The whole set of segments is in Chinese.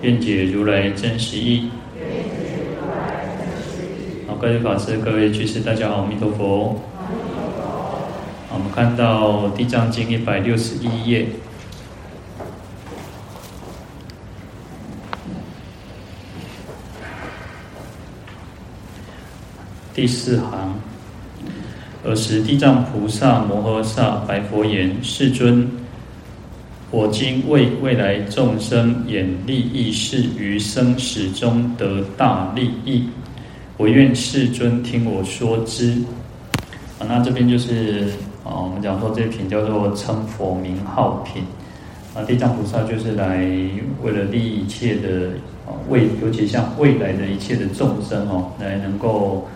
愿解如来真实义。好，各位法师、各位居士，大家好，阿弥陀佛。好，我们看到《地藏经》一百六十一页。第四行，尔时地藏菩萨摩诃萨白佛言：“世尊，我今为未来众生演利益事，于生死中得大利益，我愿世尊听我说之。”啊，那这边就是啊，我们讲说这品叫做称佛名号品。啊，地藏菩萨就是来为了利益一切的啊未，尤其像未来的一切的众生哦，来能够。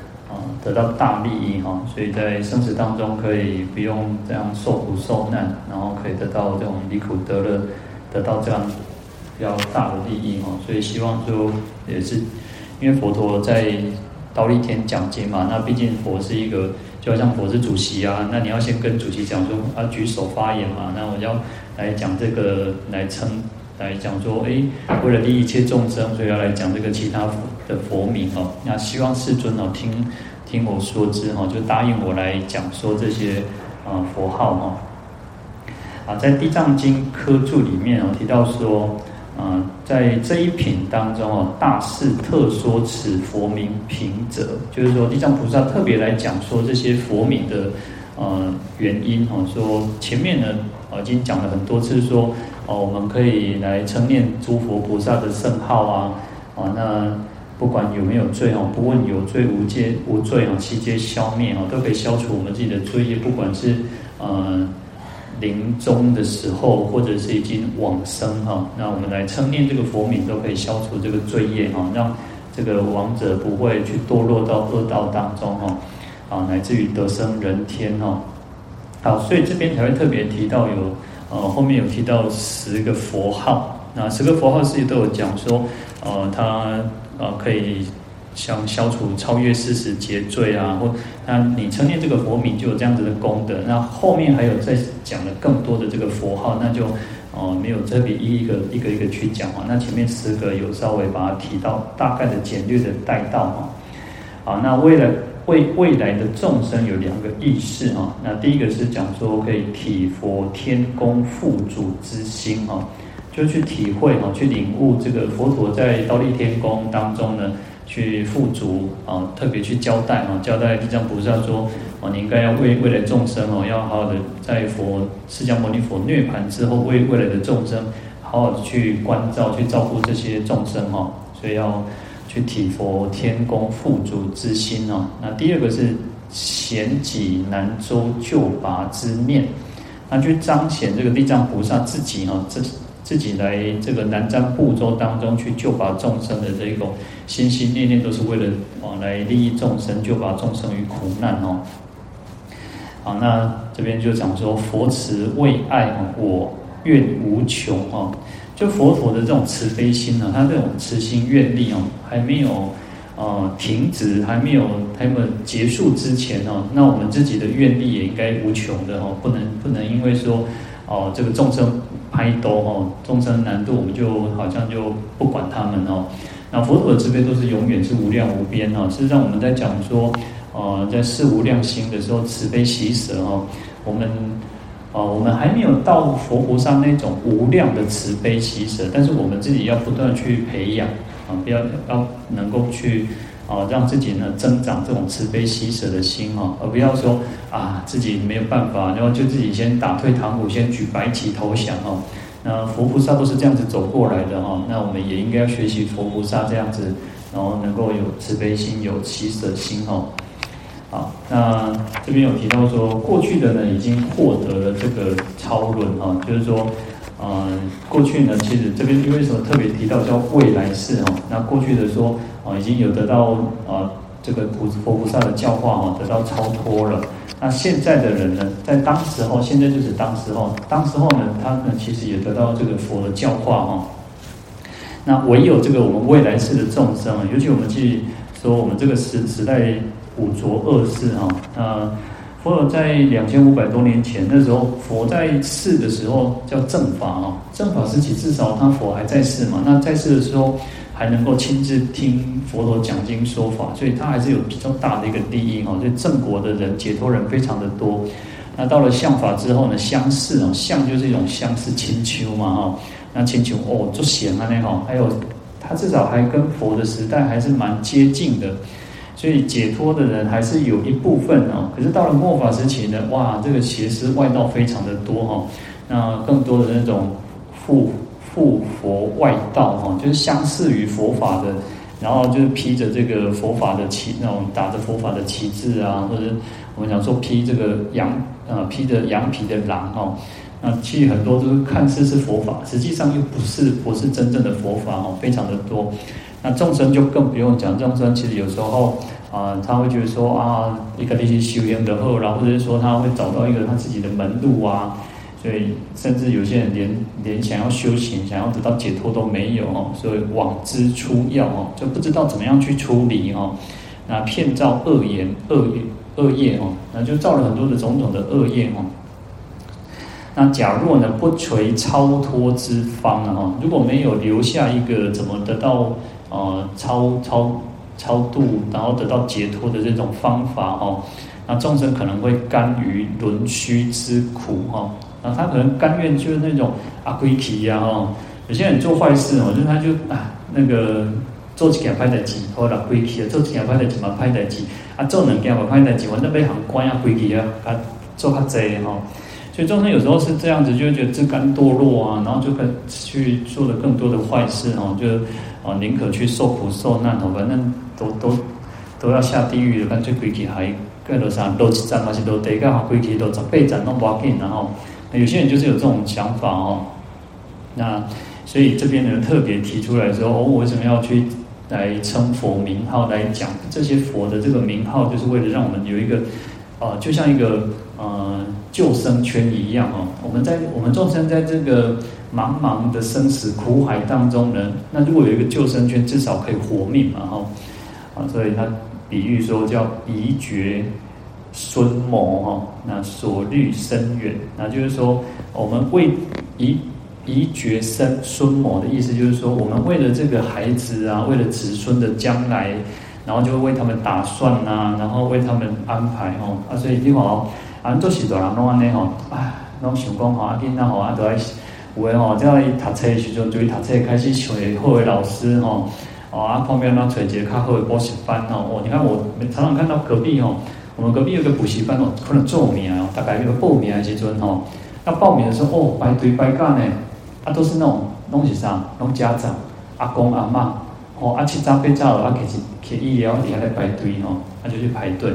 得到大利益哈，所以在生死当中可以不用这样受苦受难，然后可以得到这种离苦得乐，得到这样比较大的利益哈。所以希望说也是，因为佛陀在忉利天讲经嘛，那毕竟佛是一个，就好像佛是主席啊，那你要先跟主席讲说啊，举手发言嘛，那我要来讲这个来称来讲说，哎，为了利益一切众生，所以要来讲这个其他的佛名哦。那希望世尊哦听。听我说之哈，就答应我来讲说这些啊佛号哈。啊，在《地藏经》科注里面哦提到说，啊，在这一品当中哦，大士特说此佛名品者，就是说地藏菩萨特别来讲说这些佛名的呃原因哈。说前面呢啊已经讲了很多次说，哦我们可以来称念诸佛菩萨的圣号啊啊那。不管有没有罪哦，不问有罪无戒无罪哦，悉皆消灭哦，都可以消除我们自己的罪业。不管是呃临终的时候，或者是已经往生哈，那我们来称念这个佛名，都可以消除这个罪业哈，让这个亡者不会去堕落到恶道当中哈，啊，乃至于得生人天哈。好，所以这边才会特别提到有呃后面有提到十个佛号，那十个佛号自己都有讲说，呃，他。啊，可以像消除超越世时劫罪啊，或那你称念这个佛名就有这样子的功德。那后面还有再讲了更多的这个佛号，那就哦没有特别一一个一个一个去讲啊。那前面十个有稍微把它提到，大概的简略的带到啊。啊，那为了为未来的众生有两个意识啊。那第一个是讲说可以体佛天宫付嘱之心啊。就去体会哈，去领悟这个佛陀在忉利天宫当中呢，去富足啊，特别去交代啊，交代地藏菩萨说，哦，你应该要为未来众生哦，要好好的在佛释迦牟尼佛涅槃之后，为未来的众生好好的去关照、去照顾这些众生哈，所以要去体佛天宫富足之心哦。那第二个是显济南洲救拔之念，那去彰显这个地藏菩萨自己哈，这是。自己来这个南瞻部洲当中去救拔众生的这一种心心念念，都是为了啊来利益众生，救拔众生于苦难哦。好，那这边就讲说佛慈为爱我愿无穷哦，就佛陀的这种慈悲心呢，他这种慈心愿力哦，还没有呃停止，还没有还没有结束之前哦，那我们自己的愿力也应该无穷的哦，不能不能因为说哦这个众生。拍多哦，众生难度，我们就好像就不管他们哦。那佛陀的慈悲都是永远是无量无边哦。事实上，我们在讲说，呃，在四无量心的时候，慈悲喜舍哦，我们，呃，我们还没有到佛菩萨那种无量的慈悲喜舍，但是我们自己要不断去培养啊，不要要能够去。啊，让自己呢增长这种慈悲喜舍的心哦，而不要说啊自己没有办法，然后就自己先打退堂鼓，先举白旗投降哦。那佛菩萨都是这样子走过来的哈，那我们也应该要学习佛菩萨这样子，然后能够有慈悲心，有喜舍心哦。好，那这边有提到说，过去的呢已经获得了这个超轮哈，就是说，呃，过去呢，其实这边因为什么特别提到叫未来世哦，那过去的说啊，已经有得到啊这个菩佛菩萨的教化哦，得到超脱了。那现在的人呢，在当时候，现在就是当时候，当时候呢，他呢其实也得到这个佛的教化哈。那唯有这个我们未来世的众生啊，尤其我们去说我们这个时时代五浊恶世哈，那。佛在两千五百多年前，那时候佛在世的时候叫正法啊，正法时期至少他佛还在世嘛，那在世的时候还能够亲自听佛陀讲经说法，所以他还是有比较大的一个利益哈。所以正果的人解脱人非常的多。那到了相法之后呢，相似啊，相就是一种相似亲丘嘛哈，那亲丘哦就显啊那哈，还有他至少还跟佛的时代还是蛮接近的。所以解脱的人还是有一部分哦，可是到了末法时期呢，哇，这个邪师外道非常的多哈，那更多的那种富附佛外道哈，就是相似于佛法的，然后就是披着这个佛法的旗，那种打着佛法的旗帜啊，或者我们讲说披这个羊呃披着羊皮的狼哈，那其实很多都是看似是佛法，实际上又不是不是真正的佛法哦，非常的多。那众生就更不用讲，众生其实有时候啊、他会觉得说啊，一个那些修行的后，然后或者是说他会找到一个他自己的门路啊，所以甚至有些人连连想要修行、想要得到解脱都没有哦，所以往之初要哦，就不知道怎么样去处理哦，那骗造恶言、恶业、恶业哦，那就造了很多的种种的恶业哦。那假若呢，不垂超脱之方啊，如果没有留下一个怎么得到。呃，超超超度，然后得到解脱的这种方法哦，那众生可能会甘于轮虚之苦哦，啊他可能甘愿就是那种阿贵皮呀哦，有些人做坏事哦，就是他就啊那个做几件歹代志，或者贵皮啊，做几件歹代志嘛歹代志，啊做两件嘛歹代志，反正被行官啊贵皮啊，啊做较济吼，所以众生有时候是这样子，就觉得自甘堕落啊，然后就跟去做了更多的坏事哦，就。哦，宁可去受苦受难哦，反正都都都要下地狱了，干脆归去还盖楼上楼几站嘛，是都得干好归去都长辈长弄不紧，然后有些人就是有这种想法哦。那所以这边呢特别提出来说，哦，我为什么要去来称佛名号来讲这些佛的这个名号，就是为了让我们有一个啊、就像一个呃救生圈一样哦。我们在我们众生在这个。茫茫的生死苦海当中呢，那如果有一个救生圈，至少可以活命嘛，哈，啊，所以他比喻说叫宜觉孙谋哈，那所虑深远，那就是说我们为宜宜觉生孙谋的意思，就是说我们为了这个孩子啊，为了子孙的将来，然后就会为他们打算呐、啊，然后为他们安排哦，啊，所以你看哦，啊，都是大人拢安尼吼，啊，拢想讲吼，啊，囡仔吼啊，都爱。有诶吼，这样伊读册诶时阵，就伊读册开始找好诶老师吼，哦啊，旁边那找一个较好诶补习班吼。哦，你看我常常看到隔壁吼，我们隔壁有个补习班哦，可能做名哦，大概有个报名诶时阵吼，那报名的时候哦，排队排干呢，啊都是那种拢是啥，拢家长阿公阿妈，哦啊七早八早啊，其实其实伊也要也来排队吼，他就去排队。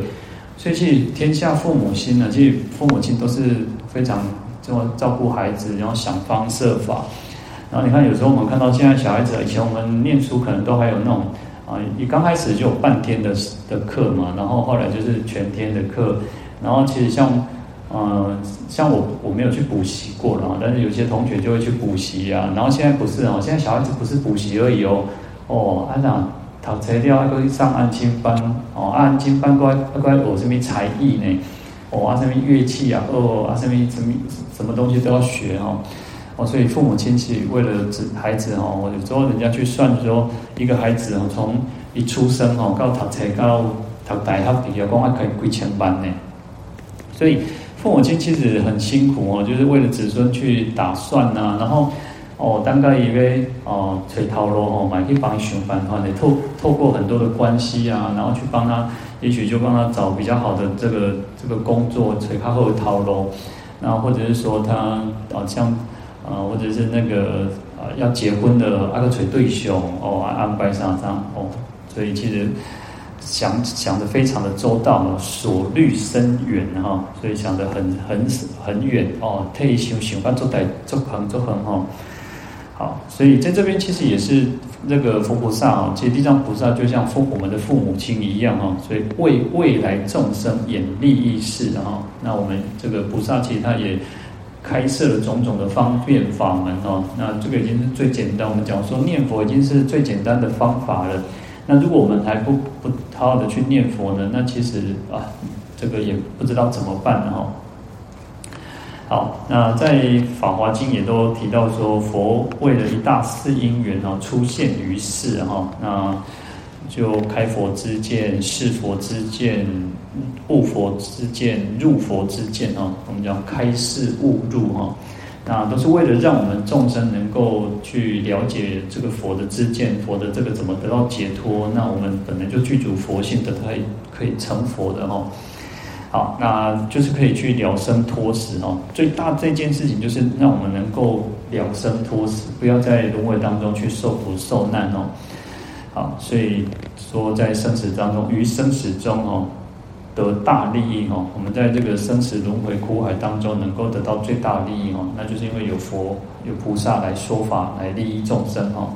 所以其实天下父母心呢，其实父母亲都是非常这么。照顾孩子，然后想方设法。然后你看，有时候我们看到现在小孩子，以前我们念书可能都还有那种啊，你刚开始就有半天的的课嘛，然后后来就是全天的课。然后其实像，呃，像我我没有去补习过了，但是有些同学就会去补习啊。然后现在不是哦，现在小孩子不是补习而已哦，哦，按照读材料还可以上安亲班哦，安亲班乖乖我这边才艺呢？哦啊，什么乐器啊，哦啊，什么什么什么东西都要学哦，哦，所以父母亲戚为了子孩子哦，有时候人家去算说，一个孩子哦，从一出生哦，到读册到读大学毕业，讲还可以几千万呢。所以父母亲其实很辛苦哦，就是为了子孙去打算呐，然后哦，当个以为哦，垂头路哦，买去帮想办法的，透透过很多的关系啊，然后去帮他。也许就帮他找比较好的这个这个工作，垂他后头喽。然后或者是说他哦像啊，或者是那个啊要结婚的阿个垂对象哦，安排上上哦。所以其实想想得非常的周到哦，所虑深远哈，所以想得很很很远哦，退休想办做代做横做横哈。好，所以在这边其实也是那个佛菩萨啊，其实地藏菩萨就像父我们的父母亲一样哦，所以为未来众生演利益事哈。那我们这个菩萨其实他也开设了种种的方便法门哦。那这个已经是最简单，我们讲说念佛已经是最简单的方法了。那如果我们还不不好好的去念佛呢？那其实啊，这个也不知道怎么办哈。好，那在《法华经》也都提到说，佛为了一大事因缘哦，出现于世哈，那就开佛之见、示佛之见、悟佛之见、入佛之见哈。我们讲开示悟入哈，那都是为了让我们众生能够去了解这个佛的知见，佛的这个怎么得到解脱。那我们本来就具足佛性的，可以可以成佛的哈。好，那就是可以去了生脱死哦。最大这件事情就是让我们能够了生脱死，不要在轮回当中去受苦受难哦。好，所以说在生死当中，于生死中哦得大利益哦。我们在这个生死轮回苦海当中能够得到最大利益哦，那就是因为有佛有菩萨来说法来利益众生哦。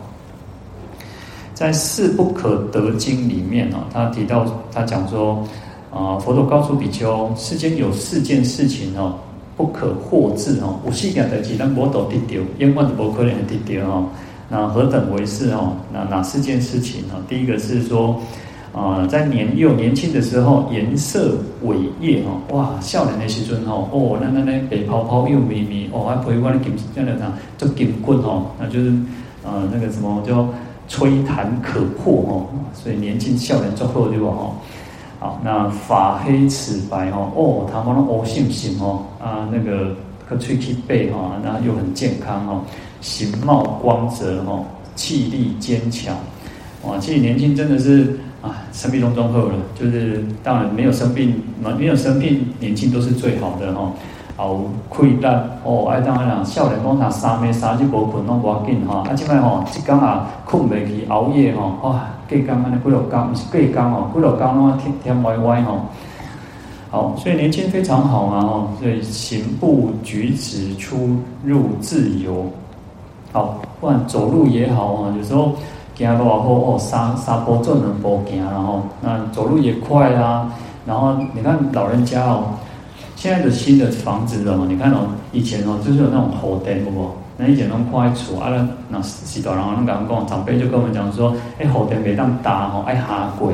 在四不可得经里面哦，他提到他讲说。啊，佛陀告诉比丘，世间有四件事情哦，不可或致哦。有四件代志，咱无都得到，永远都无可能得到哦。那何等为是哦？那哪四件事情呢？第一个是说，啊，在年幼年轻的时候，颜色伟业哦，哇，少年的时阵哦，哦，那那那白泡泡又咪咪哦，还陪我的金这样的啥，就金棍哦，那就是呃那个什么叫吹弹可破哦，所以年轻少年做好对吧？哦。好，那发黑齿白哦，哦，他们的哦，信不信哦？啊，那个个喙齿白哈，那又很健康哦，形貌光泽哦，气力坚强，哇，其实年轻真的是啊，生命中中后了，就是当然没有生病，没有生病，年轻都是最好的哈。好，溃烂，哦，爱当然啦，少年讲他三暝三日无困拢无要紧哈，啊，即摆吼，一工啊困袂去，熬夜吼，哇。贵刚安尼几落工，不是贵刚哦，几落工拢天天歪歪吼。好，所以年轻非常好嘛吼，所以行步举止出入自由。好，不管走路也好啊，有时候行路也好哦，三三步做两步行，然后那走路也快啦。然后你看老人家哦，现在的新的房子哦，你看哦，以前哦就是有那种后殿，不不。那以前拢看爱厝，啊，那时代人拢甲我讲，长辈就跟我们讲说，哎，后殿袂当搭哦，爱下跪。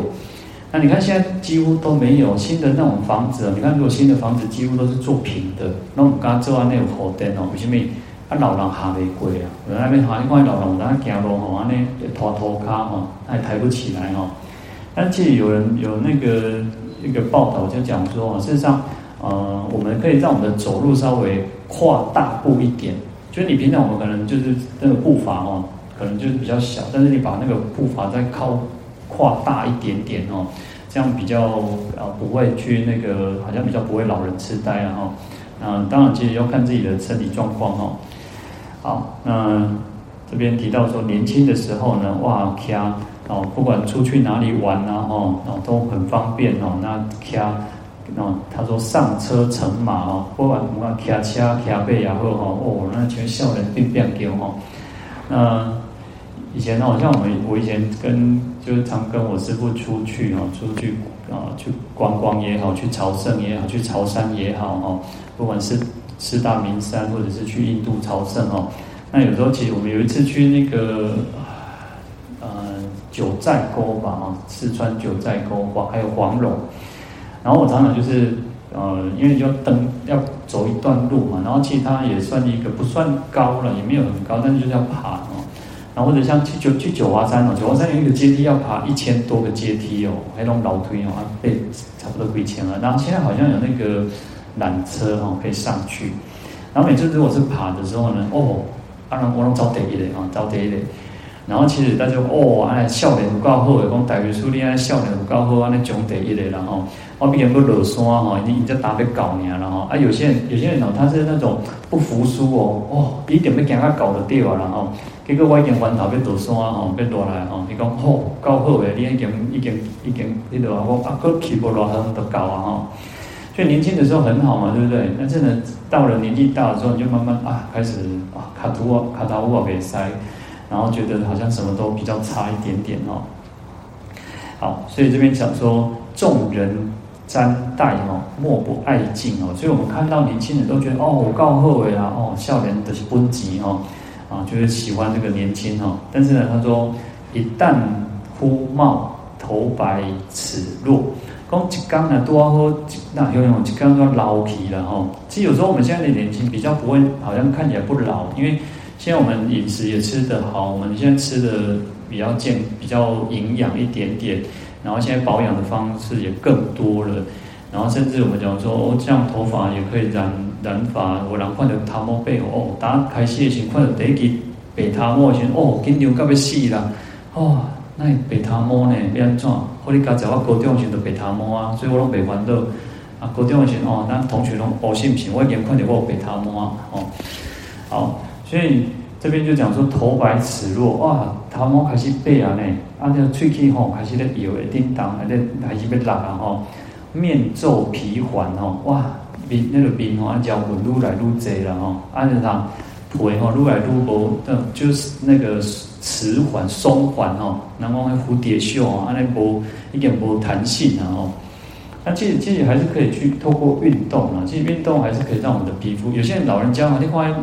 那你看现在几乎都没有新的那种房子，你看如果新的房子几乎都是做平的，那我们刚刚做完那种后殿哦，为什么啊老人下袂跪啊？原来那边好像看老人在行路吼，安尼拖拖卡吼，还抬不起来吼。但其实有人有那个一个报道就讲说，事实上，呃，我们可以让我们的走路稍微跨大步一点。就是你平常我们可能就是那个步伐哦，可能就是比较小，但是你把那个步伐再靠跨大一点点哦，这样比较啊不会去那个好像比较不会老人痴呆啊哈。那当然其实要看自己的身体状况哈。好，那这边提到说年轻的时候呢，哇，卡哦，不管出去哪里玩啊哈，哦都很方便哦，那卡。哦，他说上车乘马哦，不管我们骑车骑马也好哦，哦，那全校人变变叫哦。那以前呢，好像我们我以前跟就是常跟我师父出去哦，出去啊去观光也好，去朝圣也好，去朝山也好哦，不管是四大名山或者是去印度朝圣哦。那有时候其实我们有一次去那个呃九寨沟吧啊，四川九寨沟黄还有黄龙。然后我常常就是，呃，因为要登要走一段路嘛，然后其实它也算一个不算高了，也没有很高，但是就是要爬哦。然后或者像去九去九华山哦，九华山有一个阶梯要爬一千多个阶梯哦，还有那种楼梯哦，被差不多亏钱了。然后现在好像有那个缆车哦，可以上去。然后每次如果是爬的时候呢，哦，啊，我能走第一的啊，走第一的。然后其实大家哦，安尼笑脸有够好诶，讲大学处理安尼笑脸有够好，安尼总第一个，然后我毕竟不落山吼，你你在打别搞你啊，然后啊有些人有些人哦，他是那种不服输哦，哦，一点要惊他搞得掉啊，然后结果我已经弯头要落山吼，要落来吼，你讲好够好诶，你已经已经已经你着话我啊，搁起不落很都搞啊吼，所以年轻的时候很好嘛，对不对？那真的到了年纪大的时候，你就慢慢啊开始啊卡图啊卡塔乌啊给塞。然后觉得好像什么都比较差一点点哦，好，所以这边讲说众人瞻戴哦，莫不爱敬哦，所以我们看到年轻人都觉得哦，我告后悔啊，哦，少年的是奔吉哦，啊，就是喜欢这个年轻哦，但是呢，他说一旦忽冒头白齿落，讲一刚呢多喝，那游泳一刚说老皮了哈，其实有时候我们现在的年轻比较不会，好像看起来不老，因为。现在我们饮食也吃得好，我们现在吃的比较健，比较营养一点点，然后现在保养的方式也更多了，然后甚至我们讲说哦，这样头发也可以染染发，我染换成头毛背后哦，打开始的时候看到第一支白头毛的时候哦，紧张到要死啦，哦，那白头毛呢要安怎？或者刚才我高中时候白头毛啊，所以我拢袂烦恼啊，高中时候哦，那同学拢哦信不信？我已经看到我有白头毛啊，哦，好。所以这边就讲说头白齿落，哇，头毛开始白啊呢，啊，这喙齿吼开始咧摇诶叮当，啊，咧开始要落啊吼，面皱皮缓吼，哇，面那个面吼啊，焦纹愈来愈侪了吼，啊，就让皮吼愈来愈薄，就是那个迟缓松缓吼，然后蝴蝶袖啊，那无一点无弹性啊哦。那其实其实还是可以去透过运动啊，其实运动还是可以让我们的皮肤。有些人老人家啊，你看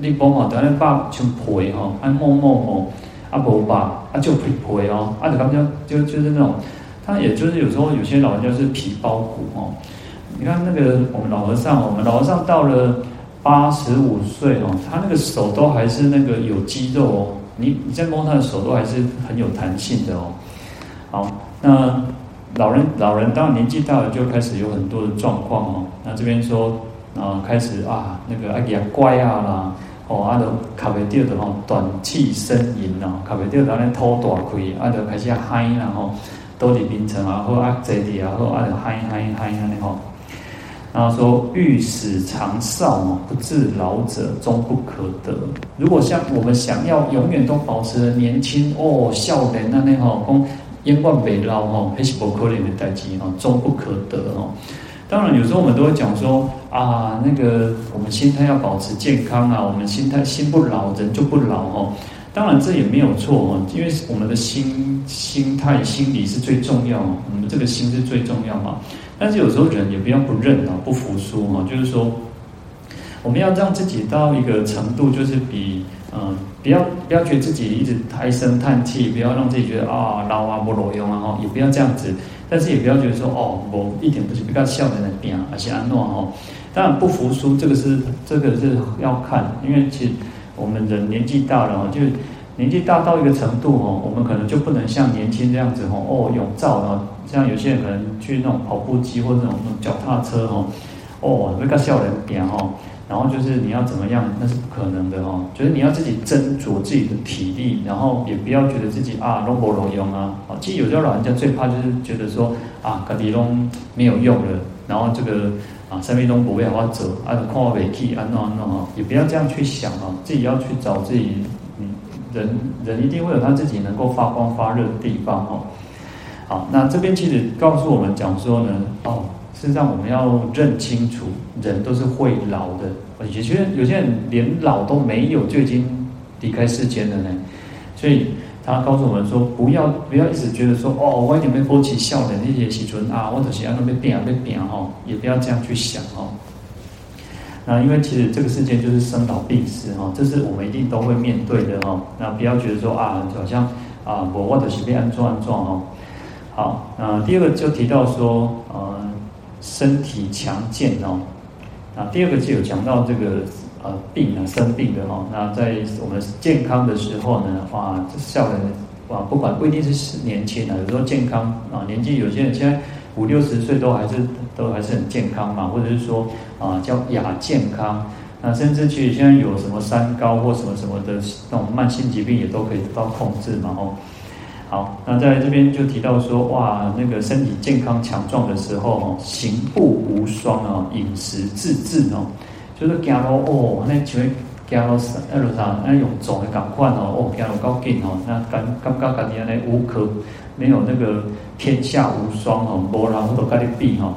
你帮嘛，等下把全皮哈，按摸摸哦，啊不把啊就皮皮哦，啊就感觉就就是那种，他也就是有时候有些老人家是皮包骨哦。你看那个我们老和尚，我们老和尚到了八十五岁哦，他那个手都还是那个有肌肉哦，你你在摸他的手都还是很有弹性的哦。好，那。老人老人当年纪大了，就开始有很多的状况哦。那这边说啊，开始啊，那个阿爷乖啊啦，哦，阿都卡袂掉的吼，短气呻吟呐，卡袂掉的咧吐大亏，阿就开始嗨，然后倒伫眠床啊，或啊坐伫啊，或阿就嗨嗨嗨安尼吼。然后说欲使长少，不致老者终不可得。如果像我们想要永远都保持年轻哦，少年安尼吼讲。阉冠未老吼，还是不可能的代志吼，终不可得哦。当然，有时候我们都会讲说啊，那个我们心态要保持健康啊，我们心态心不老，人就不老吼。当然这也没有错哦，因为我们的心心态、心理是最重要，我们这个心是最重要嘛。但是有时候人也不要不认啊，不服输哈，就是说我们要让自己到一个程度，就是比。嗯，不要不要觉得自己一直唉声叹气，不要让自己觉得啊老啊不老用啊哈，也不要这样子，但是也不要觉得说哦我一点不是比较笑的那边啊，而且安诺哈，当然不服输，这个是这个是要看，因为其实我们人年纪大了，就年纪大到一个程度哦，我们可能就不能像年轻这样子哈哦勇造啊，像有些人可能去那种跑步机或者那种脚踏车哦，哦那个笑人点哦。然后就是你要怎么样，那是不可能的哦。就是你要自己斟酌自己的体力，然后也不要觉得自己啊拢无路用啊。其实有时候老人家最怕就是觉得说啊，家己拢没有用了，然后这个啊生命中不会好好走，啊看我未起，啊弄啊弄啊，也不要这样去想啊。自己要去找自己，嗯，人人一定会有他自己能够发光发热的地方哦。好，那这边其实告诉我们讲说呢，哦。事实上，我们要认清楚，人都是会老的。有些有些人连老都没有，就已经离开世间了呢。所以他告诉我们说，不要不要一直觉得说，哦，我已经被勾起笑脸那些时阵啊，我就是要那边变啊，被变哈，也不要这样去想哦。那因为其实这个世界就是生老病死哈，这是我们一定都会面对的哈。那不要觉得说啊，好像啊，我我就是被安装安装哦。好，那第二个就提到说，呃。身体强健哦，那第二个就有讲到这个呃病啊生病的哦，那在我们健康的时候呢，哇，这笑人哇，不管不一定是年轻啊，有时候健康啊，年纪有些人现在五六十岁都还是都还是很健康嘛，或者是说啊叫亚健康那甚至其实现在有什么三高或什么什么的那种慢性疾病也都可以得到控制嘛哦。好，那在这边就提到说，哇，那个身体健康强壮的时候哦，行步无双哦，饮食自制哦，就是走路哦，那就会走路那路上那用走的赶快哦，哦，走路够紧哦，那感感觉家己安尼无可没有那个天下无双哦，无人都跟你比哦。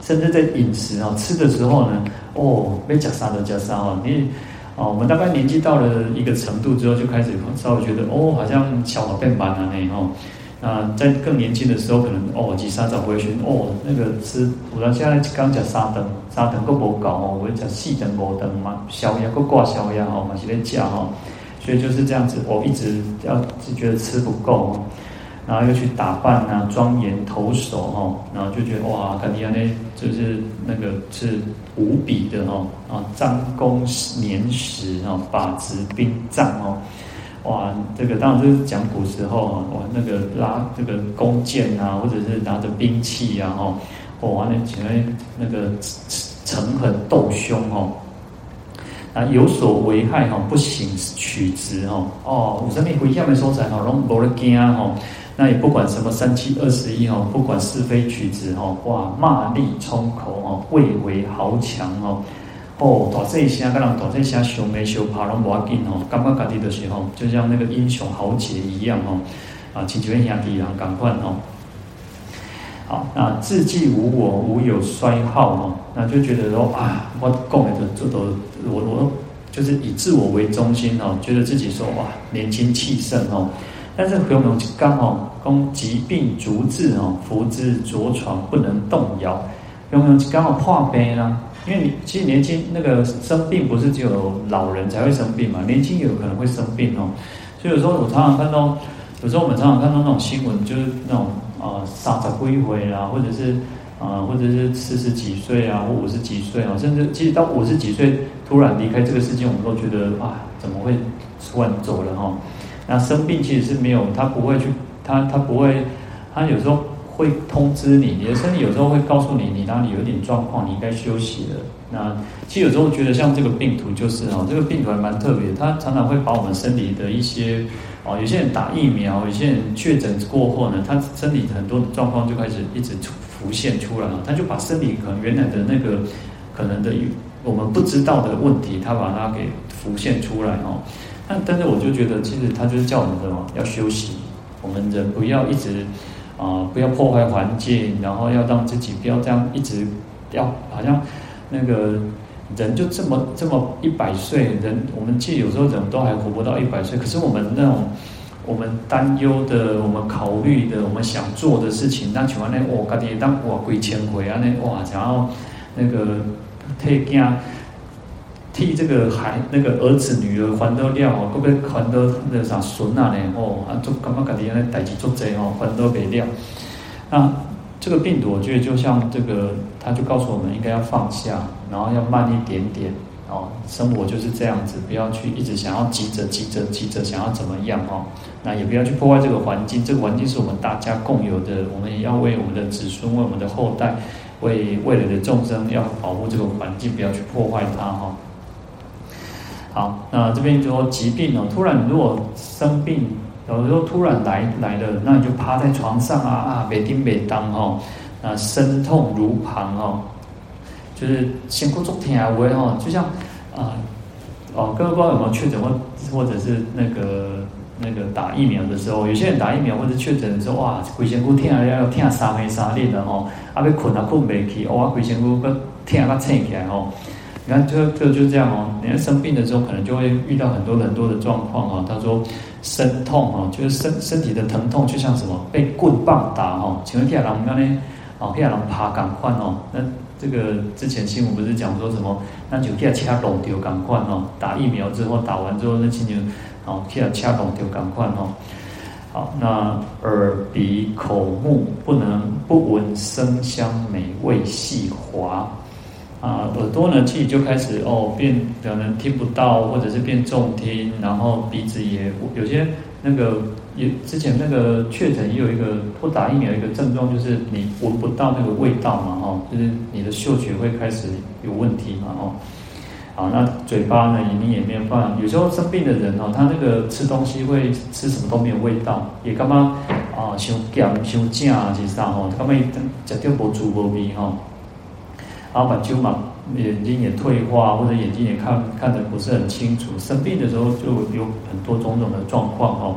甚至在饮食啊，吃的时候呢，哦，没加沙的加沙哦，你哦，我们大概年纪到了一个程度之后，就开始稍微觉得哦，好像小脑变慢了呢哦。那在更年轻的时候，可能哦，几沙找回旋哦，那个吃，我到现在刚讲沙灯，沙灯够不搞哦，我讲细灯无灯嘛，宵夜够挂宵夜哦，嘛是在讲哦，所以就是这样子，我一直要就觉得吃不够哦。然后又去打扮啊，庄严投手哈，然后就觉得哇，看底下那就是那个是无比的哈啊，张弓年时哈，把持兵仗哦，哇，这个当然是讲古时候啊，哇，那个拉这个弓箭啊，或者是拿着兵器啊吼，哇，那前面那个诚恳斗凶哦，啊，有所危害哈，不行取直哈，哦，有什么危险的所在哈，拢无得惊吼。那也不管什么三七二十一哦，不管是非曲直哦，哇，骂力冲口哦，蔚为豪强哦，哦，大这一下跟人大这一下修眉修爬拢无要紧哦，感觉家己的时候，就像那个英雄豪杰一样哦，啊，亲像兄弟一样赶快哦。好，那自既无我，无有衰耗哦，那就觉得说啊，我讲的这都我我就是以自我为中心哦，觉得自己说哇，年轻气盛哦。但是有没有刚好供疾病逐治哦，扶之着床不能动摇，有没有刚好破病呢？因为你其实年轻那个生病不是只有老人才会生病嘛，年轻也有可能会生病哦。所以有时候我常常看到，有时候我们常常看到那种新闻，就是那种啊三十几岁啦，或者是啊或者是四十几岁啊，或五十几岁啊，甚至其实到五十几岁突然离开这个世界，我们都觉得啊，怎么会突然走了哈？那生病其实是没有，他不会去，他他不会，他有时候会通知你，你的身体有时候会告诉你，你哪里有点状况，你应该休息了。那其实有时候觉得像这个病毒就是哦，这个病毒还蛮特别，它常常会把我们身体的一些哦，有些人打疫苗，有些人确诊过后呢，他身体很多的状况就开始一直浮现出来了，他就把身体可能原来的那个可能的我们不知道的问题，他把它给浮现出来哦。但但是我就觉得，其实他就是叫我们什么，要休息。我们人不要一直啊、不要破坏环境，然后要让自己不要这样一直要好像那个人就这么这么一百岁人，我们其实有时候人都还活不到一百岁。可是我们那种我们担忧的、我们考虑的、我们想做的事情，那像安尼我家己当哇几千回啊，那哇想要那个退惊。替这个孩那个儿子女儿还得了哦，各位还得那啥孙啊呢哦啊，做干嘛干的那代志做贼哦，还得没了。那这个病毒，我觉得就像这个，他就告诉我们应该要放下，然后要慢一点点哦。生活就是这样子，不要去一直想要急着急着急着想要怎么样哦。那也不要去破坏这个环境，这个环境是我们大家共有的，我们也要为我们的子孙、为我们的后代、为未来的众生要保护这个环境，不要去破坏它哈。好，那这边就说疾病哦，突然如果生病，有时候突然来来了，那你就趴在床上啊啊，每叮每当哦，那身痛如旁哦，就是先不做天啊喂哦，就像啊哦，各位不知道有没有确诊或或者是那个那个打疫苗的时候，有些人打疫苗或者确诊的时候，哇，规身躯痛啊，要痛三黑三脸的哦，啊，要困啊困不起，哇，规身躯个痛啊撑起来哦。你看，这个就是这样哦。你看生病的时候，可能就会遇到很多很多的状况哦。他说身痛哦，就是身身体的疼痛，就像什么被棍棒打哦。请问天下人刚呢？哦，天下人爬赶快哦。那这个之前新闻不是讲说什么？那就天下掐拢掉赶快哦。打疫苗之后，打完之后，那亲就哦，天下掐拢掉赶快哦。好，那耳鼻口目不能不闻声香美味细滑。啊，耳朵呢，其实就开始哦，变可能听不到，或者是变重听，然后鼻子也有些那个也之前那个确诊也有一个不打疫苗一个症状，就是你闻不到那个味道嘛，哦，就是你的嗅觉会开始有问题嘛，哦，啊，那嘴巴呢，你也没有办法。有时候生病的人哦，他那个吃东西会吃什么都没有味道，也干嘛啊？伤咸、伤正啊，其实上吼，干嘛一食掉无滋无味吼。然后把酒嘛，眼睛也退化，或者眼睛也看看得不是很清楚。生病的时候就有很多种种的状况哦。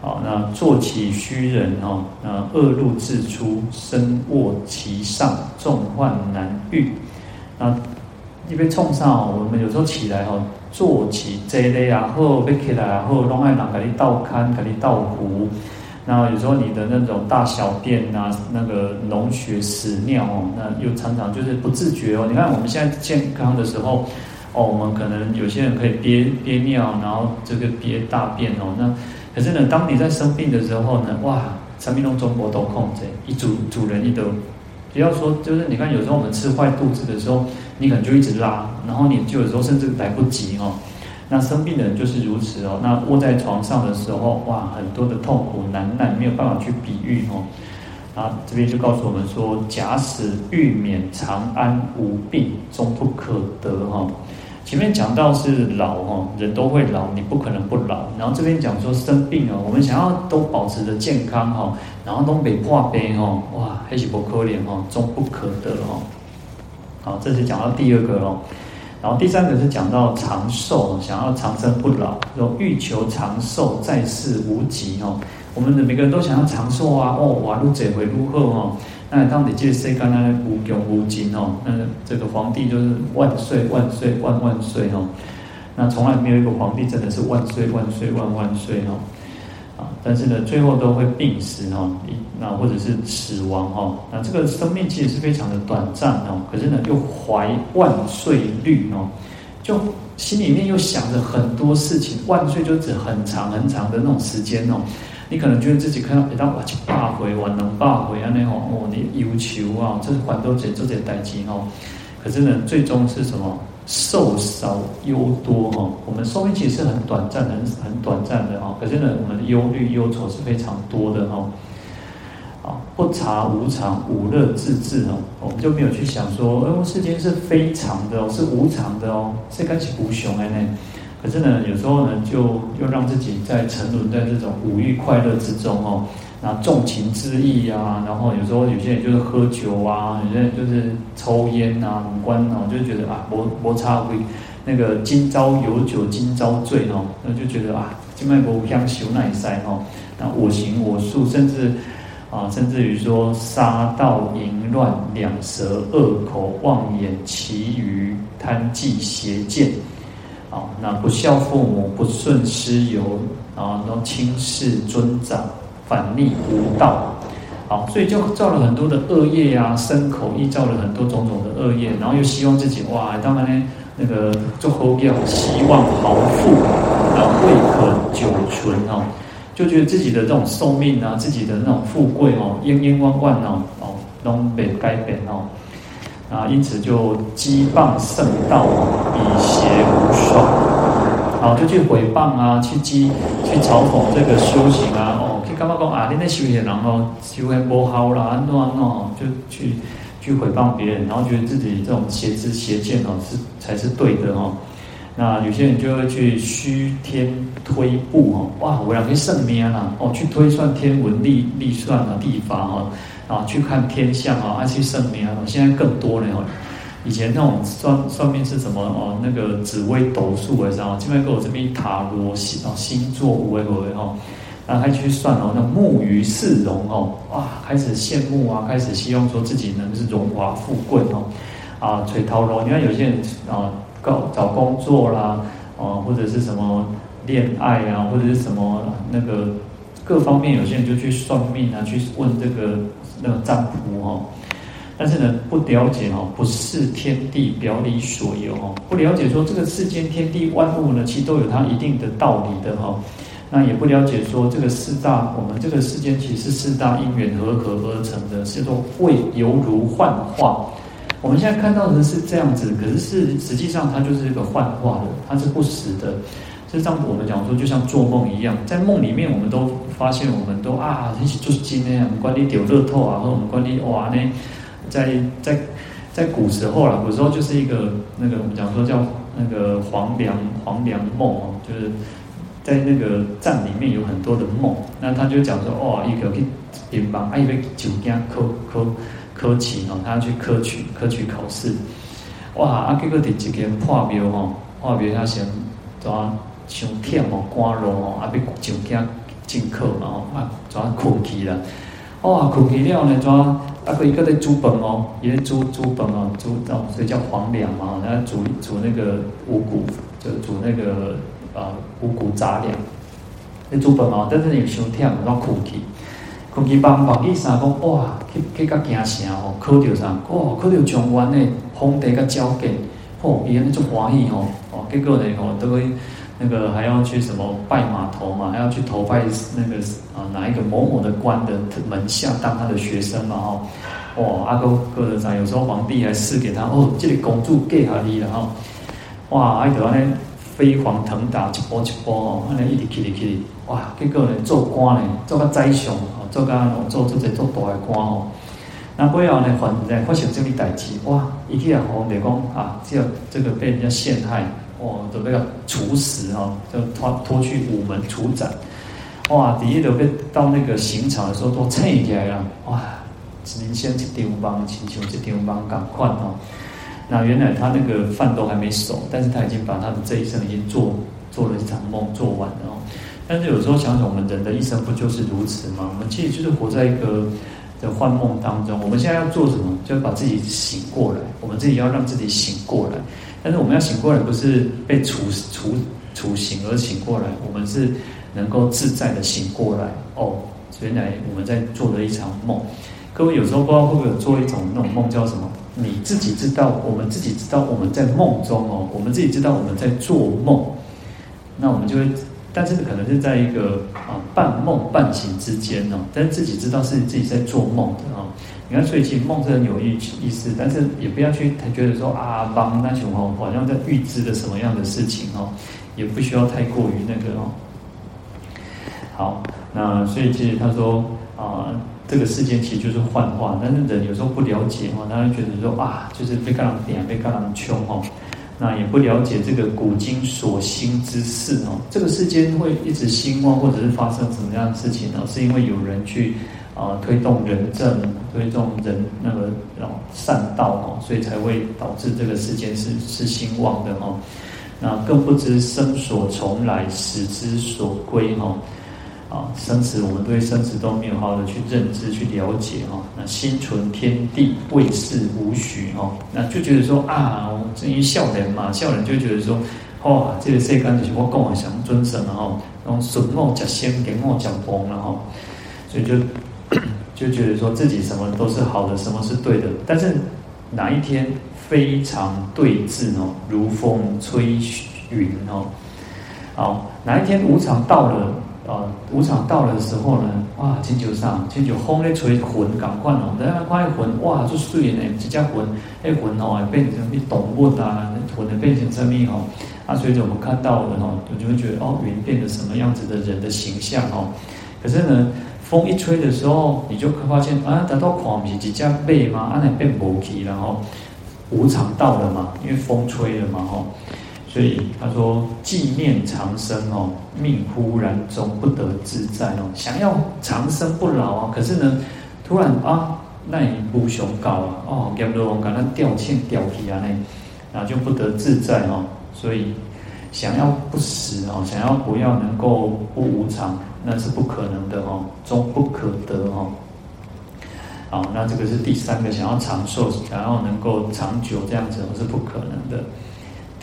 好，那坐起虚人哦，那恶露自出，身卧其上，众患难愈。那一边冲上，我们有时候起来哈，坐起这类啊，或背起来啊，或弄爱人给你倒看，给你倒壶。那有时候你的那种大小便啊，那个脓血屎尿哦，那又常常就是不自觉哦。你看我们现在健康的时候哦，我们可能有些人可以憋憋尿，然后这个憋大便哦。那可是呢，当你在生病的时候呢，哇，产品中中国都控制一组主人一都。不要说，就是你看，有时候我们吃坏肚子的时候，你可能就一直拉，然后你就有时候甚至来不及哦。那生病的人就是如此哦。那卧在床上的时候，哇，很多的痛苦难耐，没有办法去比喻哦。啊，这边就告诉我们说，假使欲免长安无病，终不可得哈。前面讲到是老哈，人都会老，你不可能不老。然后这边讲说生病哦，我们想要都保持着健康哈，然后东北破病哈，哇，还是不可怜哈，终不可得哈。好，这是讲到第二个喽。然后第三个是讲到长寿，想要长生不老，说欲求长寿，在世无极哦。我们的每个人都想要长寿啊，哦，哇，路这回路后哦。那当你这世间呢无穷无尽哦，那这个皇帝就是万岁万岁万万岁哦，那从来没有一个皇帝真的是万岁万岁万万岁哦，但是呢，最后都会病死哦，那或者是死亡哦，那这个生命其实是非常的短暂哦，可是呢又怀万岁虑哦，就心里面又想着很多事情，万岁就指很长很长的那种时间哦。你可能觉得自己看到一到哇去八回，我能八回啊那种哦，你有求啊，这是还多这这些代金哦。可是呢，最终是什么？寿少忧多哈。我们寿命其实是很短暂、很很短暂的哈。可是呢，我们的忧虑、忧愁是非常多的哈。啊，不察无常，五乐自治哦。我们就没有去想说，哦，世间是非常的哦，是无常的哦，是该是无穷的呢。可是呢，有时候呢，就又让自己在沉沦在这种五欲快乐之中哦，那纵情之意啊，然后有时候有些人就是喝酒啊，有些人就是抽烟啊、五官哦，就觉得啊，摩摩擦会那个今朝有酒今朝醉哦，那就觉得啊，今麦不香修耐塞哦，那我行我素，甚至啊，甚至于说杀盗淫乱两舌恶口妄言其余贪忌邪见。好，那不孝父母，不顺师友，啊，然后轻视尊长，反逆无道，好，所以就造了很多的恶业啊，身口意造了很多种种的恶业，然后又希望自己哇，当然呢，那个做后要希望豪富，然后未可久存哦，就觉得自己的这种寿命啊，自己的那种富贵哦，冤冤枉枉哦，哦，都被改变哦。啊，因此就讥谤圣道，以邪无爽。好，就去诽谤啊，去讥，去嘲讽这个修行啊。哦，去干嘛讲啊？你那修行人哦，修行不好啦，安怎安怎哦，就去去诽谤别人，然后觉得自己这种邪知邪见哦，是才是对的哦。那有些人就会去虚天推步哦，哇，我两个圣命啊，哦，去推算天文历历算啊，历法哦。啊，去看天象啊，啊，去算命啊，现在更多了哦。以前那种算算命是什么哦？那个紫微斗数的时候，现在给我这边塔罗星啊，星座五位五位哈，然后还去算哦，那木鱼四荣哦，哇，开始羡慕啊，开始希望说自己能是荣华富贵哦，啊，垂头罗，你看有些人啊，搞找工作啦，啊，或者是什么恋爱啊，或者是什么那个各方面，有些人就去算命啊，去问这个。那个占卜哦，但是呢，不了解哈，不是天地表里所有哈，不了解说这个世间天地万物呢，其实都有它一定的道理的哈。那也不了解说这个四大，我们这个世间其实四大因缘合合而成的，是说会犹如幻化。我们现在看到的是这样子，可是是实际上它就是一个幻化的，它是不实的。就像我们讲说，就像做梦一样，在梦里面，我们都发现，我们都啊，一起就是今天，我们管你丢乐透啊，或者我们管你哇呢，在在在古时候啦，古时候就是一个那个我们讲说叫那个黄粱黄粱梦哦，就是在那个站里面有很多的梦，那他就讲说哦，一个去乒乓，啊，一个酒家科科科举哦，他要去科举科举考试，哇，啊，结果第一间破庙吼，破庙他先抓上忝哦，赶路哦，啊，要酒家进课嘛哦，啊，抓困去了。哇，困去了呢，怎啊？个一个在煮饭哦，也煮煮饭哦，煮哦，所以叫黄粱嘛。然后煮煮那个五谷，就煮那个呃五谷杂粮。在煮饭嘛，但是又伤忝，然后困去，困去帮忙伊三讲哇，去去甲惊啥哦，考到啥？哇，考到状元呢，皇帝甲召见，哦，伊安尼足欢喜哦，哦，结果呢，哦，都会。那个还要去什么拜码头嘛？还要去投拜那个啊哪一个某某的官的门下当他的学生嘛？哦，哇，阿哥哥的啥，有时候皇帝还赐给他哦，这里公主给他哩了哈，哇，还得呢飞黄腾达，一波一波哦，安尼一直去哩去哩，哇，结果呢做官呢做个宰相哦，做个做做这做大的官哦，那不要呢，反正发生这类代志，哇，一去啊皇帝讲啊，这这个被人家陷害。哦，准备要处死哈，就拖拖去午门处斩。哇，第一都被到那个刑场的时候都称起来了。哇，人生一场梦，亲像一场梦，赶快哦。那原来他那个饭都还没熟，但是他已经把他的这一生已经做做了一场梦做完了哦。但是有时候想想，我们人的一生不就是如此吗？我们其实就是活在一个的幻梦当中。我们现在要做什么？就要把自己醒过来。我们自己要让自己醒过来。但是我们要醒过来，不是被处处处刑而醒过来，我们是能够自在的醒过来。哦，原来我们在做了一场梦。各位有时候不知道会不会有做一种那种梦叫什么？你自己知道，我们自己知道我们在梦中哦，我们自己知道我们在做梦。那我们就会，但是可能是在一个啊半梦半醒之间哦，但是自己知道是自己在做梦的哦。你看，所以其实梦是很有意意思，但是也不要去觉得说啊，帮那种哦，好像在预知的什么样的事情哦，也不需要太过于那个哦。好，那所以其实他说啊，这个世间其实就是幻化，但是人有时候不了解哦，他会觉得说啊，就是被干人点，被干人穷哦，那也不了解这个古今所兴之事哦，这个世间会一直兴旺或者是发生什么样的事情呢？是因为有人去。啊，推动人正，推动人那个善道哦，所以才会导致这个世间是是兴旺的哦。那更不知生所从来，死之所归哈。啊，生死我们对生死都没有好好的去认知、去了解哈。那心存天地，未识无许哈。那就觉得说啊，我至于笑人嘛，笑人就觉得说，哇，这个世间就是我讲的想尊神然后，然后顺我讲仙，给我讲崩了哈，所以就。就觉得说自己什么都是好的，什么是对的，但是哪一天非常对峙哦，如风吹云哦，好，哪一天无常到了啊，无常到了的时候呢，哇，星球上星球风咧吹魂赶快哦，等下看魂哇就碎呢，这家魂那魂哦变成一动物啊，魂的变成生命哦，啊，随着我们看到的哦，就会觉得哦，云变得什么样子的人的形象哦，可是呢。风一吹的时候，你就会发现啊，等到狂皮几架背吗，啊，那变无气，然后无常到了嘛，因为风吹了嘛，吼，所以他说，既念长生哦，命忽然终不得自在哦，想要长生不老啊，可是呢，突然啊，那你不雄高啊，哦，业罗王感到掉欠掉皮啊，那然后就不得自在哦，所以想要不死哦，想要不要能够不无常。那是不可能的哦，终不可得哦。好，那这个是第三个，想要长寿，想要能够长久这样子，是不可能的。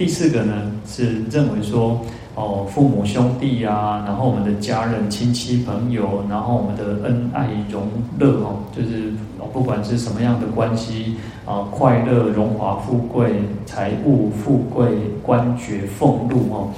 第四个呢，是认为说，哦，父母兄弟啊，然后我们的家人、亲戚、朋友，然后我们的恩爱、荣乐哦，就是不管是什么样的关系啊，快乐、荣华富贵、财务、富贵、官爵、俸禄哦。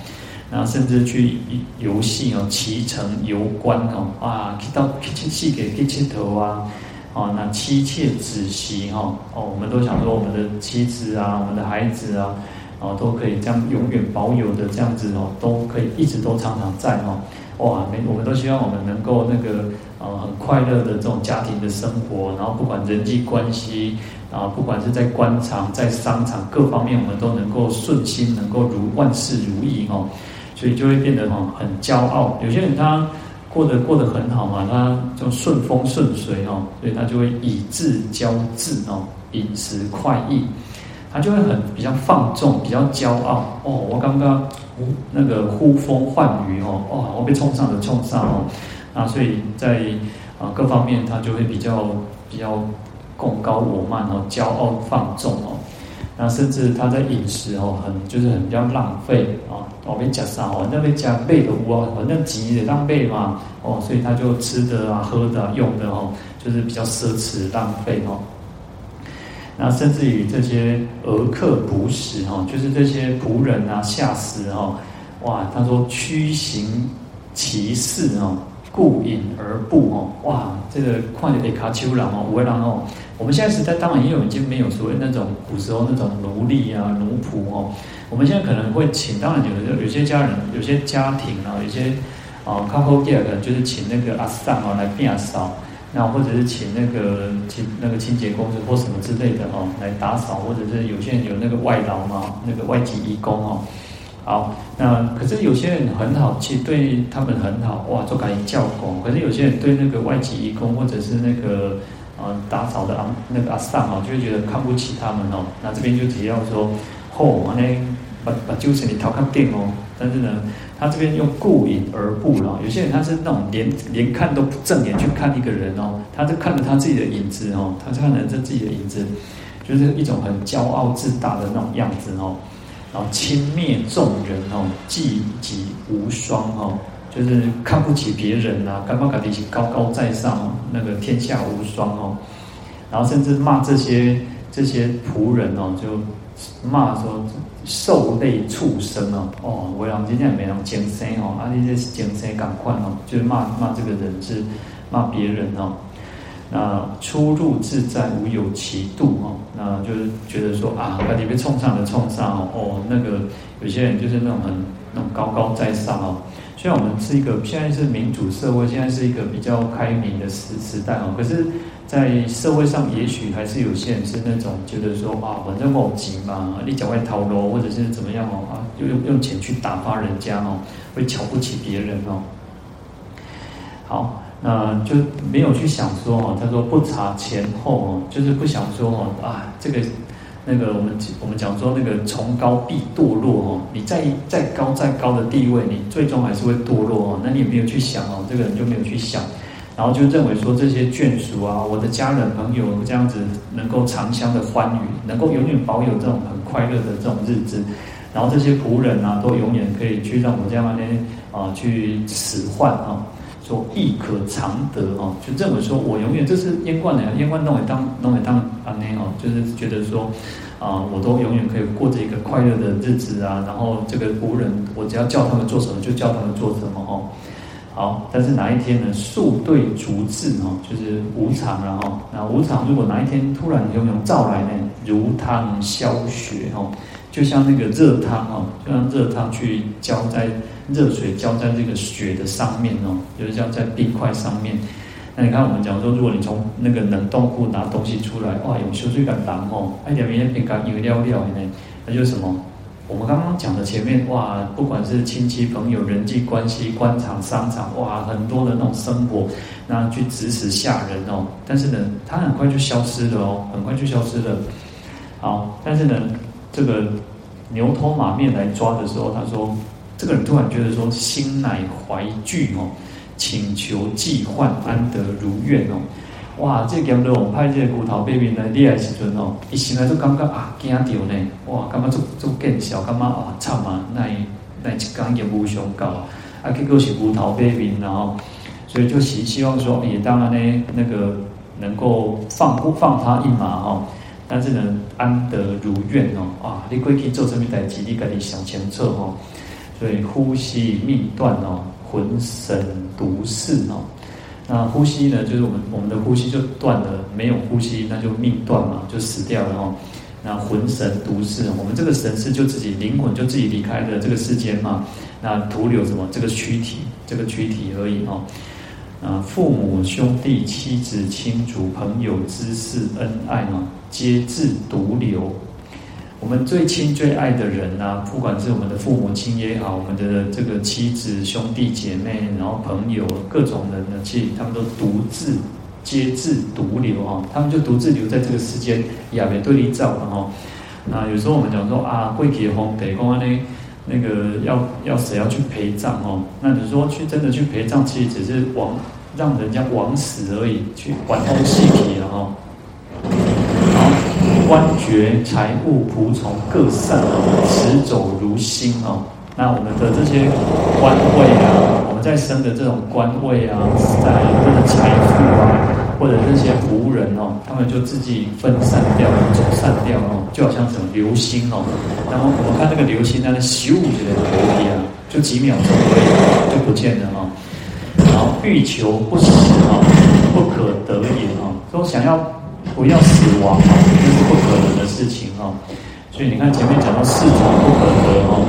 然后甚至去游戏哦，骑乘游观哦，啊，去到去去去给去剃头啊，哦，那妻妾子媳哈，哦，我们都想说我们的妻子啊，我们的孩子啊，哦，都可以这样永远保有的这样子哦，都可以一直都常常在哦，哇，每我们都希望我们能够那个呃很快乐的这种家庭的生活，然后不管人际关系，然后不管是在官场、在商场各方面，我们都能够顺心，能够如万事如意哦，所以就会变得哈很骄傲。有些人他过得过得很好嘛，他就顺风顺水哦，所以他就会以智骄智哦，饮食快意。他就会很比较放纵，比较骄傲哦。我刚刚那个呼风唤雨哦，哇，我被冲上的冲上哦，啊，所以在啊各方面他就会比较比较贡高我慢哦，骄傲放纵哦。那甚至他在饮食哦，很就是很比较浪费啊。我被夹啥哦，那边夹背的哇，反正急的浪费嘛哦，所以他就吃的啊、喝的、啊、用的哦，就是比较奢侈浪费哦。那甚至于这些儿客仆使哈，就是这些仆人啊、下士哈，哇，他说驱行其事哦，故饮而不哦，哇，这个况且得卡丘郎哦，五位郎哦，我们现在时代当然也有已经没有所谓那种古时候那种奴隶啊、奴仆哦，我们现在可能会请，当然有有些家人、有些家庭啊，有些啊，靠后店可能就是请那个阿桑啊来变扫。那或者是请那个清那个清洁工或什么之类的哦来打扫，或者是有些人有那个外劳嘛，那个外籍移工哦。好，那可是有些人很好，其实对他们很好哇，就可以叫工。可是有些人对那个外籍移工或者是那个呃打扫的阿那个阿桑哦，就会觉得看不起他们哦。那这边就提到说，嚯，那把把旧钱你掏看店哦，但是呢。他这边用顾影而不了，有些人他是那种连连看都不正眼去看一个人哦，他就看着他自己的影子哦，他就看着这自己的影子，就是一种很骄傲自大的那种样子哦，然后轻蔑众人哦，济己无双哦，就是看不起别人呐，干嘛搞的是高高在上，那个天下无双哦，然后甚至骂这些这些仆人哦，就骂说。兽类畜生哦，哦，为人今天也没人精生哦，啊，你这是精生赶快哦，就是骂骂这个人是骂别人哦。那出入自在无有其度哦，那就是觉得说啊，把你被冲上了冲上哦，哦，那个有些人就是那种很那种高高在上哦。虽然我们是一个现在是民主社会，现在是一个比较开明的时时代哦，可是。在社会上，也许还是有些人是那种觉得说啊，反正我急嘛，你脚外逃楼，或者是怎么样哦啊，就用用钱去打发人家哦，会瞧不起别人哦。好，那就没有去想说哦，他说不查前后哦，就是不想说哦啊，这个那个我们我们讲说那个崇高必堕落哦，你再再高再高的地位，你最终还是会堕落哦。那你也没有去想哦，这个人就没有去想。然后就认为说，这些眷属啊，我的家人朋友这样子能够长相的欢愉，能够永远保有这种很快乐的这种日子。然后这些仆人啊，都永远可以去让我这样呢啊去使唤啊，说亦可常得哦，就认为说我永远这是烟罐的，烟罐弄来当弄来当啊那哦，就是觉得说啊，我都永远可以过着一个快乐的日子啊。然后这个仆人，我只要叫他们做什么，就叫他们做什么哦。好，但是哪一天呢？宿对逐至哦，就是无常了哈。那无常，如果哪一天突然有种照来呢，如汤消雪哦，就像那个热汤哦，就像热汤去浇在热水浇在这个雪的上面哦，就是浇在冰块上面。那你看我们讲说，如果你从那个冷冻库拿东西出来，哇，有羞水感当哦，一点点冰干有料料呢，那就是什么？我们刚刚讲的前面哇，不管是亲戚朋友、人际关系、官场、商场，哇，很多的那种生活，那去指使下人哦。但是呢，他很快就消失了哦，很快就消失了。好，但是呢，这个牛头马面来抓的时候，他说，这个人突然觉得说，心乃怀惧哦，请求济患，安得如愿哦。哇！这咸肉派这个骨头背面来厉害时阵哦，一醒来就感觉啊惊到呢！哇，感觉做做见笑，感觉啊惨啊！那那一刚也无相告啊，结果是骨头背面，然后所以就希希望说，也当然呢，那个能够放不放他一马哈，但是呢，安得如愿哦啊！你过去做什么代志，你家己想清楚哦。所以呼吸命断哦，魂神独逝哦。那呼吸呢？就是我们我们的呼吸就断了，没有呼吸那就命断嘛，就死掉了哦。那魂神独逝，我们这个神识就自己灵魂就自己离开了这个世间嘛。那徒留什么？这个躯体这个躯体而已哦。啊，父母、兄弟、妻子、亲族、朋友、知识、恩爱啊，皆自独留。我们最亲最爱的人啊，不管是我们的父母亲也好，我们的这个妻子、兄弟姐妹，然后朋友各种人呢，其实他们都独自皆自独留啊，他们就独自留在这个世间，也没对你造了哈。那有时候我们讲说啊，会结婚得公安呢，那个要要谁要去陪葬哦？那你说去真的去陪葬，其实只是往让人家枉死而已，去玩东西皮了哈。官爵、财物、仆从各散，驰走如新哦。那我们的这些官位啊，我们在生的这种官位啊，在或者财富啊，或者这些人哦，他们就自己分散掉、走散掉哦，就好像什么流星哦。然后我们看那个流星，它的咻起来的头皮啊，就几秒钟而已就不见了哦。然后欲求不死哦，不可得也哦，都想要。不要死亡啊，这是不可能的事情哦。所以你看前面讲到世俗不可得哈，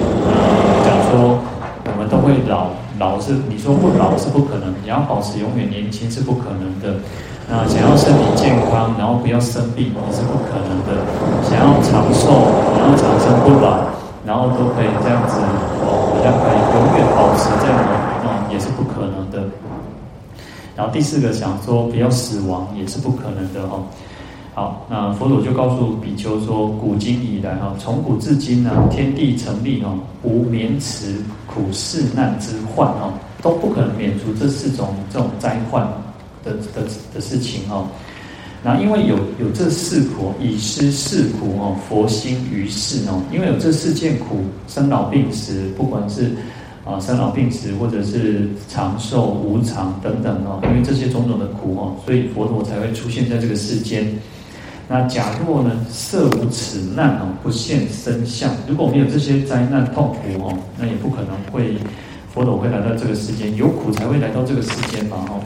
讲说我们都会老，老是你说不老是不可能，你要保持永远年轻是不可能的。那想要身体健康，然后不要生病也是不可能的。想要长寿，然后长生不老，然后都可以这样子哦，好像可以永远保持这样的啊，也是不可能的。然后第四个想说不要死亡也是不可能的哈。好，那佛陀就告诉比丘说：古今以来哈，从古至今呢，天地成立哦，无免此苦世难之患哦，都不可能免除这四种这种灾患的的的事情哦。那因为有有这四苦，以失四苦哦，佛心于世哦，因为有这四件苦，生老病死，不管是啊生老病死，或者是长寿无常等等哦，因为这些种种的苦哦，所以佛陀才会出现在这个世间。那假若呢，设无此难哦，不现身相。如果没有这些灾难痛苦哦，那也不可能会佛陀会来到这个世间，有苦才会来到这个世间嘛哦。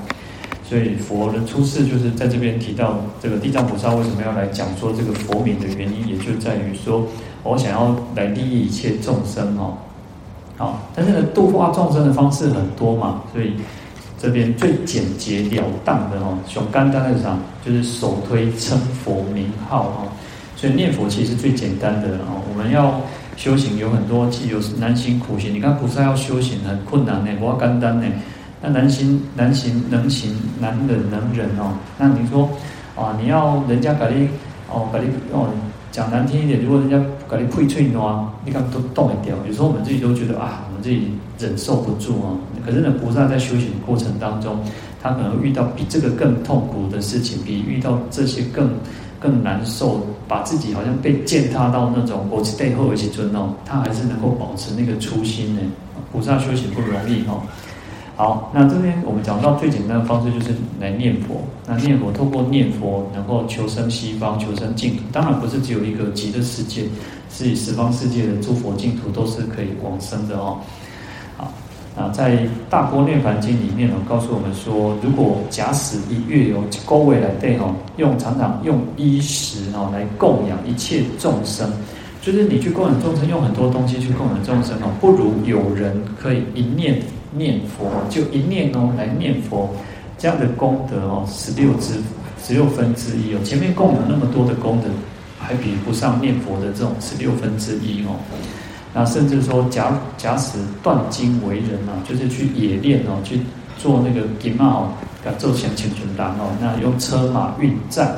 所以佛的出世就是在这边提到这个地藏菩萨为什么要来讲说这个佛名的原因，也就在于说我想要来利益一切众生哦。好，但是呢，度化众生的方式很多嘛，所以。这边最简洁了当的哦，熊简单是啥？就是首推称佛名号哈，所以念佛其实最简单的哦。我们要修行有很多，既有难行苦行。你看菩萨要修行很困难呢，我简单呢。那难行难行能行难忍能忍哦。那你说啊，你要人家给你哦，给你哦，讲难听一点，如果人家给你配脆喏，你看都动一掉。有时候我们自己都觉得啊，我们自己忍受不住啊。可是呢，菩萨在修行过程当中，他可能遇到比这个更痛苦的事情，比遇到这些更更难受，把自己好像被践踏到那种我背后一起尊哦，他还是能够保持那个初心呢。菩萨修行不容易哦。好，那这边我们讲到最简单的方式就是来念佛。那念佛，透过念佛能够求生西方，求生净土。当然不是只有一个极乐世界，是以十方世界的诸佛净土都是可以往生的哦。啊，在《大般涅槃经》里面呢，告诉我们说，如果假使一月有勾位来对哦，用常常用衣食哦来供养一切众生，就是你去供养众生，用很多东西去供养众生哦，不如有人可以一念念佛，就一念哦来念佛，这样的功德哦，十六之十六分之一哦，前面供养那么多的功德，还比不上念佛的这种十六分之一哦。那甚至说假，假使断经为人啊，就是去冶炼哦，去做那个金嘛哦，做成千全当哦。那用车马运载，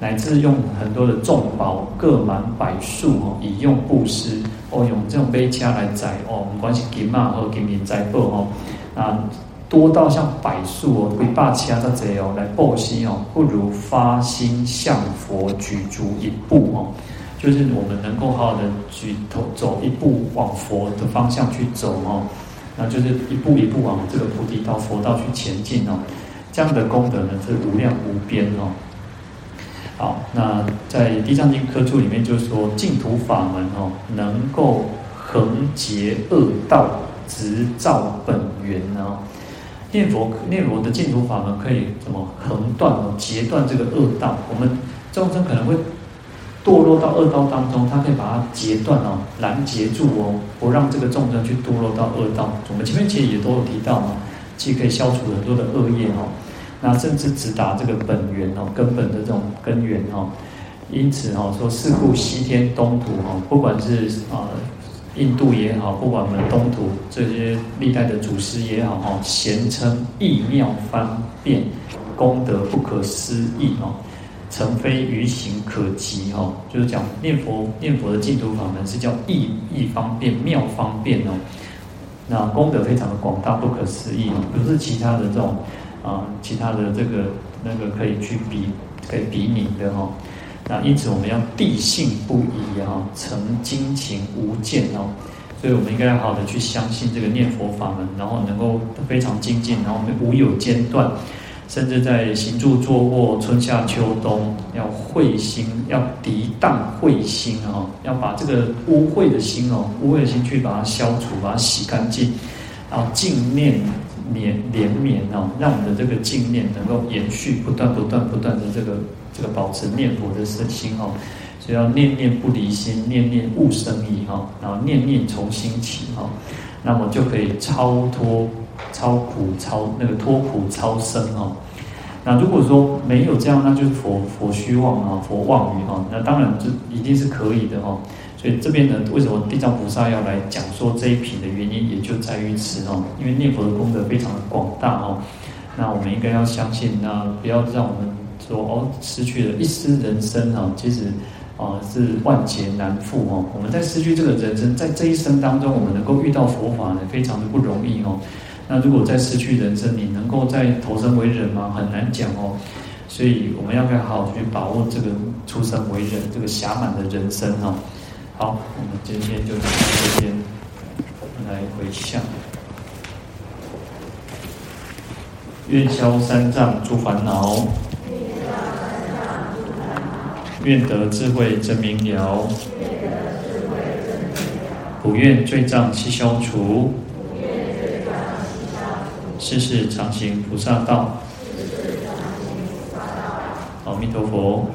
乃至用很多的重宝各满百数哦，以用布施哦，用这种背车来载哦，不管是金嘛和金银财宝哦，啊多到像百数哦，几百车这这哦来布施哦，不如发心向佛举足一步哦。就是我们能够好好的举头走一步往佛的方向去走哦，那就是一步一步往这个菩提道、佛道去前进哦。这样的功德呢是无量无边哦。好，那在《地藏经》科注里面就说，净土法门哦，能够横截恶道，直照本源哦。念佛念佛的净土法门可以怎么横断哦，截断这个恶道？我们众生可能会。堕落到恶道当中，他可以把它截断哦，拦截住哦，不让这个众生去堕落到恶道。我们前面其实也都有提到嘛，既可以消除很多的恶业哦，那甚至直达这个本源哦，根本的这种根源哦。因此哦，说是故西天东土哦，不管是啊。印度也好，不管我们东土这些历代的祖师也好，哈，咸称异妙方便，功德不可思议哦，诚非于行可及哦。就是讲念佛念佛的净土法门是叫异异方便妙方便哦，那功德非常的广大不可思议哦，不是其他的这种啊，其他的这个那个可以去比可以比拟的哈。那因此我们要地信不疑啊，诚精勤无间哦，所以我们应该要好好的去相信这个念佛法门，然后能够非常精进，然后我们无有间断，甚至在行住坐卧、春夏秋冬，要慧心，要涤荡秽心哦，要把这个污秽的心哦，污秽的心去把它消除，把它洗干净，然后净念连连绵哦，让我们的这个净念能够延续，不断不断不断的这个。这个保持念佛的身心哦，所以要念念不离心，念念勿生疑哈，然后念念从心起哈，那么就可以超脱、超苦、超那个脱苦超生哈。那如果说没有这样，那就是佛佛虚妄啊，佛妄语哈。那当然就一定是可以的哈。所以这边呢，为什么地藏菩萨要来讲说这一品的原因，也就在于此哦。因为念佛的功德非常的广大哦。那我们应该要相信，那不要让我们。说哦，失去了一丝人生啊，其实啊是万劫难复哦。我们在失去这个人生，在这一生当中，我们能够遇到佛法呢，非常的不容易哦。那如果在失去人生，你能够再投生为人吗？很难讲哦。所以我们要该好好去把握这个出生为人这个暇满的人生哈。好，我们今天就到这边来回向，愿消三障诸烦恼。愿得智慧真明了，不愿罪障悉消除，世世常行菩萨道。阿弥陀佛。